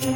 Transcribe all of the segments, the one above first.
La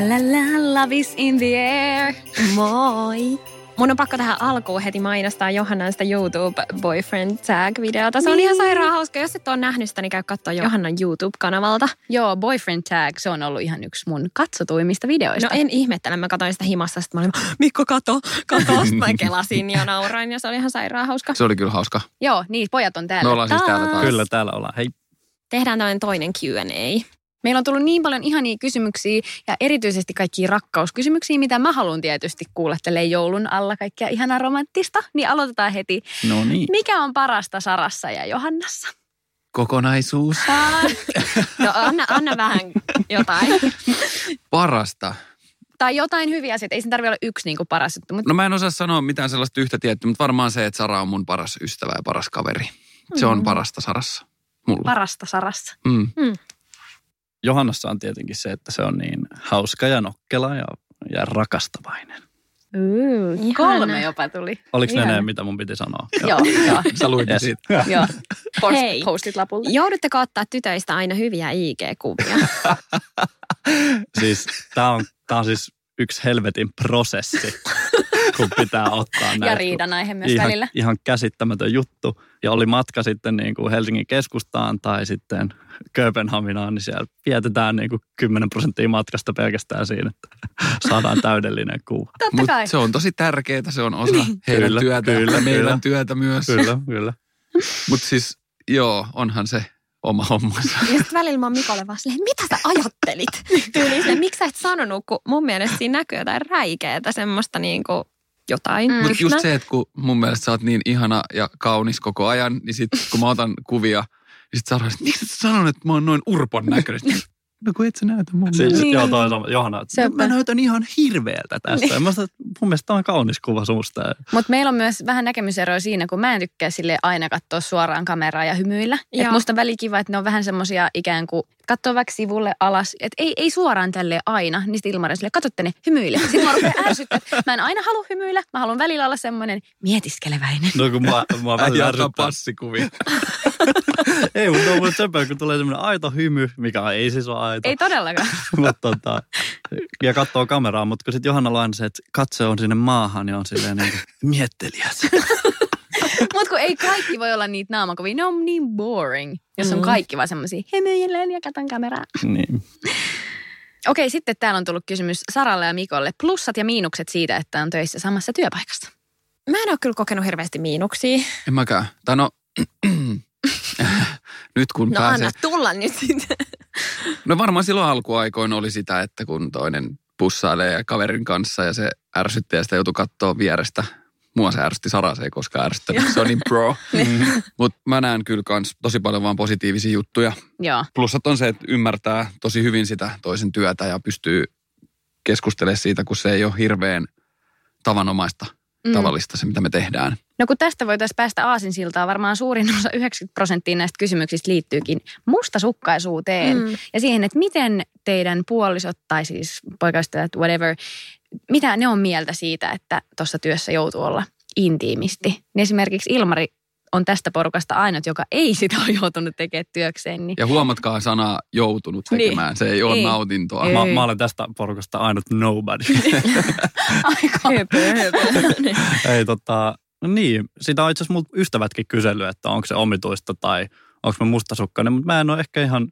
la la, love is in the air. Moi. Mun on pakko tähän alkuun heti mainostaa Johannan sitä YouTube Boyfriend Tag-videota. Se on ihan sairaan hauska. Jos et ole nähnyt sitä, niin käy katsoa Johannan YouTube-kanavalta. Joo, Boyfriend Tag, se on ollut ihan yksi mun katsotuimmista videoista. No en ihmettele, mä katsoin sitä himassa, sitten mä olin, Mikko kato, kato. Sitten mä kelasin ja nauroin ja se oli ihan sairaan hauska. Se oli kyllä hauska. Joo, niin, pojat on täällä. Me ollaan siis täällä taas. Kyllä, täällä ollaan. Hei. Tehdään tämmöinen toinen Q&A. Meillä on tullut niin paljon ihania kysymyksiä ja erityisesti kaikkia rakkauskysymyksiä, mitä mä haluan tietysti kuulla tälle joulun alla kaikkia ihanaa romanttista. Niin aloitetaan heti. No niin. Mikä on parasta Sarassa ja Johannassa? Kokonaisuus. No anna, anna vähän jotain. Parasta. Tai jotain hyviä asioita. Ei sen tarvitse olla yksi niin kuin paras juttu, mutta No mä en osaa sanoa mitään sellaista yhtä tiettyä, mutta varmaan se, että Sara on mun paras ystävä ja paras kaveri. Se on parasta Sarassa. Mulla. parasta Sarassa. Mm. Johannassa on tietenkin se, että se on niin hauska ja nokkela ja, ja rakastavainen. Mm, kolme jopa tuli. Oliko ne ne, mitä mun piti sanoa? Joo, joo. Sä luit Yes. siitä. joo. Post, Hei. postit lapulle. Joudutteko ottaa tytöistä aina hyviä IG-kuvia? Siis tää on, tää on siis yksi helvetin prosessi, kun pitää ottaa näitä. Ja riidan aihe myös ihan, välillä. Ihan käsittämätön juttu. Ja oli matka sitten niin kuin Helsingin keskustaan tai sitten Kööpenhaminaan, niin siellä vietetään niin kuin 10 prosenttia matkasta pelkästään siinä, että saadaan täydellinen kuva. Totta Mutta kai. se on tosi tärkeää, se on osa heidän Kyllä, työtä kyllä, meidän kyllä. työtä myös. Kyllä, kyllä. Mutta siis joo, onhan se oma hommansa. Ja sitten välillä mä oon Mikolle vaan silleen, mitä sä ajattelit? Tyyliin miksi sä et sanonut, kun mun mielestä siinä näkyy jotain räikeätä, semmoista niinku jotain. Mm. Mutta just se, että kun mun mielestä sä oot niin ihana ja kaunis koko ajan, niin sit kun mä otan kuvia, niin sit miksi et sä sanonut, että mä oon noin urpon näköinen? No kun et sä näytä mun Siis, mielestä. Joo, toi on Johanna. Mä näytän ihan hirveältä tästä. Ja mä sanoin, että mun mielestä tää on kaunis kuva susta. Mutta meillä on myös vähän näkemyseroa siinä, kun mä en tykkää sille aina katsoa suoraan kameraa ja hymyillä. Et Joo. musta on väliin kiva, että ne on vähän semmosia ikään kuin katsoo vaikka sivulle alas. Että ei, ei suoraan tälle aina. Niin sitten Ilmari sille, katsotte ne, hymyile. Sitten mä rupean ärsyttää, että mä en aina halua hymyillä. Mä haluan välillä olla semmoinen mietiskeleväinen. No kun mä, mä ottaa ärsyttää. passikuvia. Ei, mutta on mun söpö, kun tulee semmoinen aito hymy, mikä ei siis ole aito. Ei todellakaan. mutta tota, ja katsoo kameraa, mutta kun sitten Johannalla on se, että katse on sinne maahan, niin on silleen niin miettelijät. Mutta kun ei kaikki voi olla niitä naamakuvia. Ne on niin boring, jos on Mm. kaikki vaan semmoisia hymyillen ja katon kameraa. niin. Okei, sitten täällä on tullut kysymys Saralle ja Mikolle. Plussat ja miinukset siitä, että on töissä samassa työpaikassa. Mä en ole kyllä kokenut hirveästi miinuksia. En mäkään. Tai no, nyt kun No pääsee. anna tulla nyt sitten. No varmaan silloin alkuaikoin oli sitä, että kun toinen pussailee kaverin kanssa ja se ärsytti ja sitä joutui katsoa vierestä. Mua se ärsytti, Sara se ei koskaan ärsyttänyt, se on niin pro. Mutta mä näen kyllä kans tosi paljon vaan positiivisia juttuja. Joo. Plussat on se, että ymmärtää tosi hyvin sitä toisen työtä ja pystyy keskustelemaan siitä, kun se ei ole hirveän tavanomaista, Mm. tavallista se, mitä me tehdään. No kun tästä voitaisiin päästä aasinsiltaan, varmaan suurin osa 90 prosenttia näistä kysymyksistä liittyykin mustasukkaisuuteen Mm. ja siihen, että miten teidän puolisot tai siis poikaystävät, whatever, mitä ne on mieltä siitä, että tuossa työssä joutuu olla intiimisti. Niin esimerkiksi Ilmari on tästä porukasta ainut, joka ei sitä ole joutunut tekemään työkseen. Niin Ja huomatkaa sanaa joutunut Niin. tekemään, se ei ole Ei. nautintoa. Ei. Mä, mä olen tästä porukasta ainut nobody. aika Höpö, höpö. ei tota, no niin, sitä on itse asiassa multa ystävätkin kysellyt, että onko se omituista tai onko mä mustasukkainen, mutta mä en ole ehkä ihan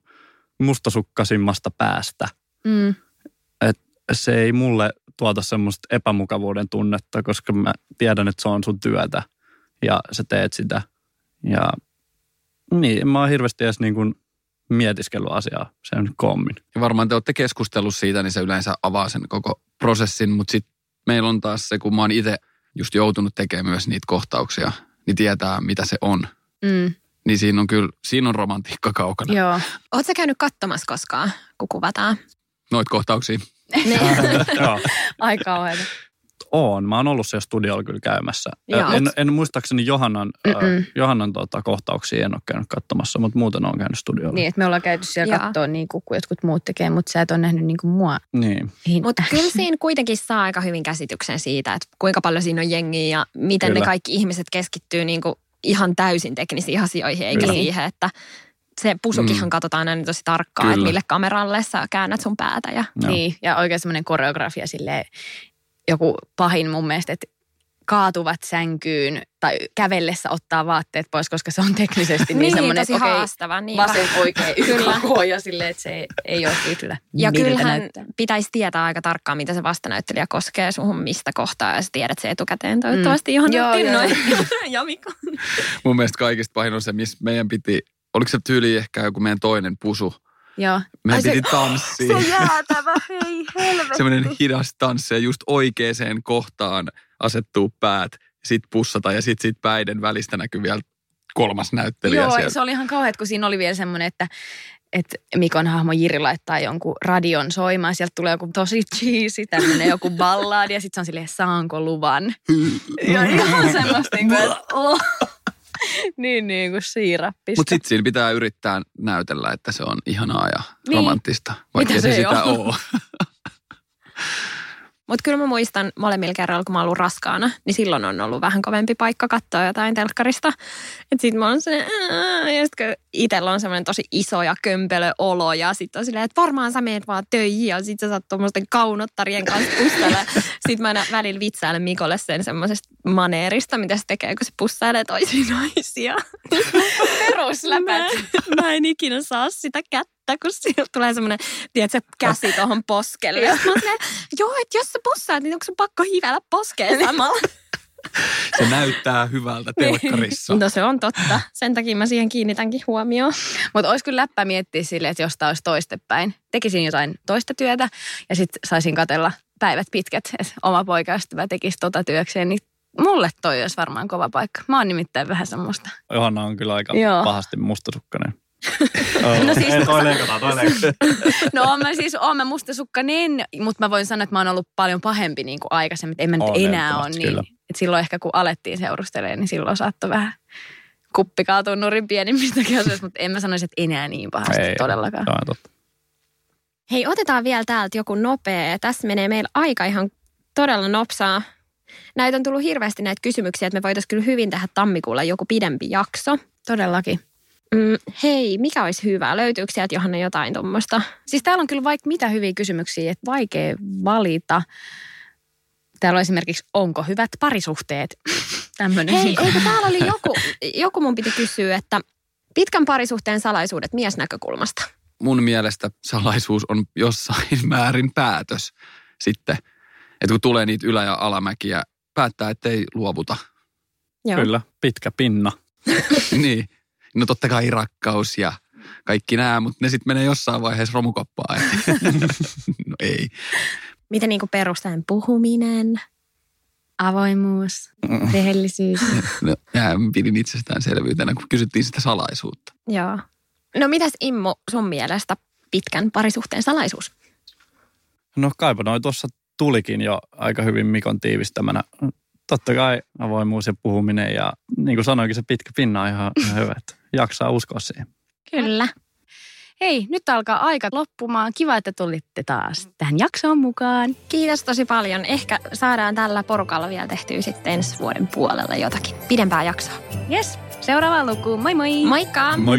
mustasukkaisimmasta päästä. Mm. Se ei mulle tuota semmoista epämukavuuden tunnetta, koska mä tiedän, että se on sun työtä ja sä teet sitä. Ja niin, mä oon hirveästi edes niin kuin mietiskellyt asiaa sen kommin. Ja varmaan te olette keskustellut siitä, niin se yleensä avaa sen koko prosessin, mutta sitten meillä on taas se, kun mä oon itse just joutunut tekemään myös niitä kohtauksia, niin tietää, mitä se on. Mm, Niin siinä on kyllä, siinä on romantiikka kaukana. joo. Oletko känyt katsomassa koskaan, kun kuvataan? Noit kohtauksia. Joo. Aika kauheeta. Oon. Mä oon ollut siellä studiolla kyllä käymässä. En, en muistaakseni Johannan, äh. Johannan tota, kohtauksia en ole käynyt katsomassa, mutta muuten on käynyt studiolla. Niin, että me ollaan käyty siellä katsoa niin kuin, kun jotkut muut tekee, mutta sä et ole nähnyt niin kuin mua. Niin. Mutta kyllä siinä kuitenkin saa aika hyvin käsityksen siitä, että kuinka paljon siinä on jengiä ja miten Kyllä. ne kaikki ihmiset keskittyy niin kuin ihan täysin teknisiin asioihin, eikä Niin. siihen, että se pusukihan Mm. katsotaan aina tosi tarkkaan, Kyllä. että mille kameralle sä käännät sun päätä. Ja... Joo. Niin, ja oikein semmoinen koreografia silleen, joku pahin mun mielestä, että kaatuvat sänkyyn tai kävellessä ottaa vaatteet pois, koska se on teknisesti niin, Niin, semmoinen, tosi että okei, haastava. Niin vasen oikein Kyllä. Ja silleen, että se ei, ei ole kyllä. Ja kyllähän näyttää. pitäisi tietää aika tarkkaan, mitä se vastanäyttelijä koskee suhun mistä kohtaa, ja sä tiedät se etukäteen toivottavasti, Mm. Joo, otin joo. noin. ja Mikko. Mun mielestä kaikista pahin on se, missä meidän piti, oliko se tyyli ehkä joku meidän toinen pusu. Joo. Meidän Ai se- piti tanssia. jäätävä, hei helvetti. Semmoinen hidas tanssi ja just oikeaan kohtaan asettuu päät, sit pussata ja sit sit päiden välistä näkyy vielä kolmas näyttelijä Joo, siellä. se oli ihan kauheat, kun siinä oli vielä semmoinen, että että Mikon hahmo Jiri laittaa jonkun radion soimaan, sieltä tulee joku tosi cheesy, tämmöinen joku balladi, ja sitten se on silleen, saanko luvan? ja ihan semmoista, niin kuin, että oh. niin, niin kuin siirappista. Mutta sitten siinä pitää yrittää näytellä, että se on ihanaa ja Niin. romanttista, vaikka se, se ei sitä ole. Mutta kyllä mä muistan molemmilla kerralla, kun mä oon ollut raskaana, niin silloin on ollut vähän kovempi paikka katsoa jotain telkkarista. Että sit mä oon se, ja sit kun itellä on semmoinen tosi iso ja kömpelö olo, ja sit on silleen, että varmaan sä meet vaan töihin, ja sit sä saat tuommoisten kaunottarien kanssa pussella. Sitten mä aina välillä vitsailen Mikolle sen semmoisesta maneerista, mitä se tekee, kun se pussailee toisiin naisia. Perusläpät. Mä, mä en ikinä saa sitä kättä, kun sieltä tulee semmoinen, tiedätkö, käsi tuohon poskelle. Ja mä silleen, joo, että jos sä pussaat, niin onko sun pakko hivellä poskeen samalla? Se näyttää hyvältä telkkarissa. No se on totta. Sen takia mä siihen kiinnitänkin huomioon. Mutta olisi kyllä läppä miettiä silleen, että jos tämä olisi toistepäin. Tekisin jotain toista työtä ja sitten saisin katella päivät pitkät, että oma poikaystävä tekisi tota työkseen, niin mulle toi olisi varmaan kova paikka. Mä oon nimittäin vähän semmoista. Johanna on kyllä aika Joo. pahasti mustasukkainen. No siis- Ei, toi leikataan, toi leikataan. No mä siis, oon mä mustasukkainen, mutta mä voin sanoa, että mä oon ollut paljon pahempi niin kuin aikaisemmin. En mä nyt On, enää ole niin. kyllä. Et silloin ehkä kun alettiin seurustelemaan, niin silloin saattoi vähän kuppi kaatua nurin pienimmistäkin asioista, mutta en mä sanoisi, että enää niin pahasti Ei, todellakaan. Joo, totta. Hei, otetaan vielä täältä joku nopea. Tässä menee meillä aika ihan todella nopsaa. Näitä on tullut hirveästi näitä kysymyksiä, että me voitaisiin kyllä hyvin tehdä tammikuulla joku pidempi jakso. Todellakin. Mm, hei, mikä olisi hyvä? Löytyykö sieltä Johanna jotain tuommoista? Siis täällä on kyllä vaikka mitä hyviä kysymyksiä, että vaikea valita. Täällä on esimerkiksi, onko hyvät parisuhteet? Tämmöinen. Hei, eikö täällä oli joku, joku mun piti kysyä, että pitkän parisuhteen salaisuudet miesnäkökulmasta. Mun mielestä salaisuus on jossain määrin päätös sitten. Että kun tulee niitä ylä- ja alamäkiä, päättää, että ei luovuta. Joo. Kyllä, pitkä pinna. niin. No totta kai rakkaus ja kaikki nämä, mutta ne sitten menee jossain vaiheessa romukoppaan. no ei. Miten niin perustajan puhuminen? Avoimuus, rehellisyys. No, mä pidin itsestäänselvyytenä, kun kysyttiin sitä salaisuutta. Joo. No mitäs Immo sun mielestä pitkän parisuhteen salaisuus? No kaipa noi tuossa tulikin jo aika hyvin Mikon tiivistämänä. Totta kai avoimuus ja puhuminen ja niin kuin sanoinkin, se pitkä pinna on ihan, ihan hyvä, että jaksaa uskoa siihen. Kyllä. Hei, nyt alkaa aika loppumaan. Kiva, että tulitte taas tähän jaksoon mukaan. Kiitos tosi paljon. Ehkä saadaan tällä porukalla vielä tehtyä sitten ensi vuoden puolella jotakin pidempää jaksoa. Yes, seuraavaan lukuun. Moi moi! Moikka! Moi.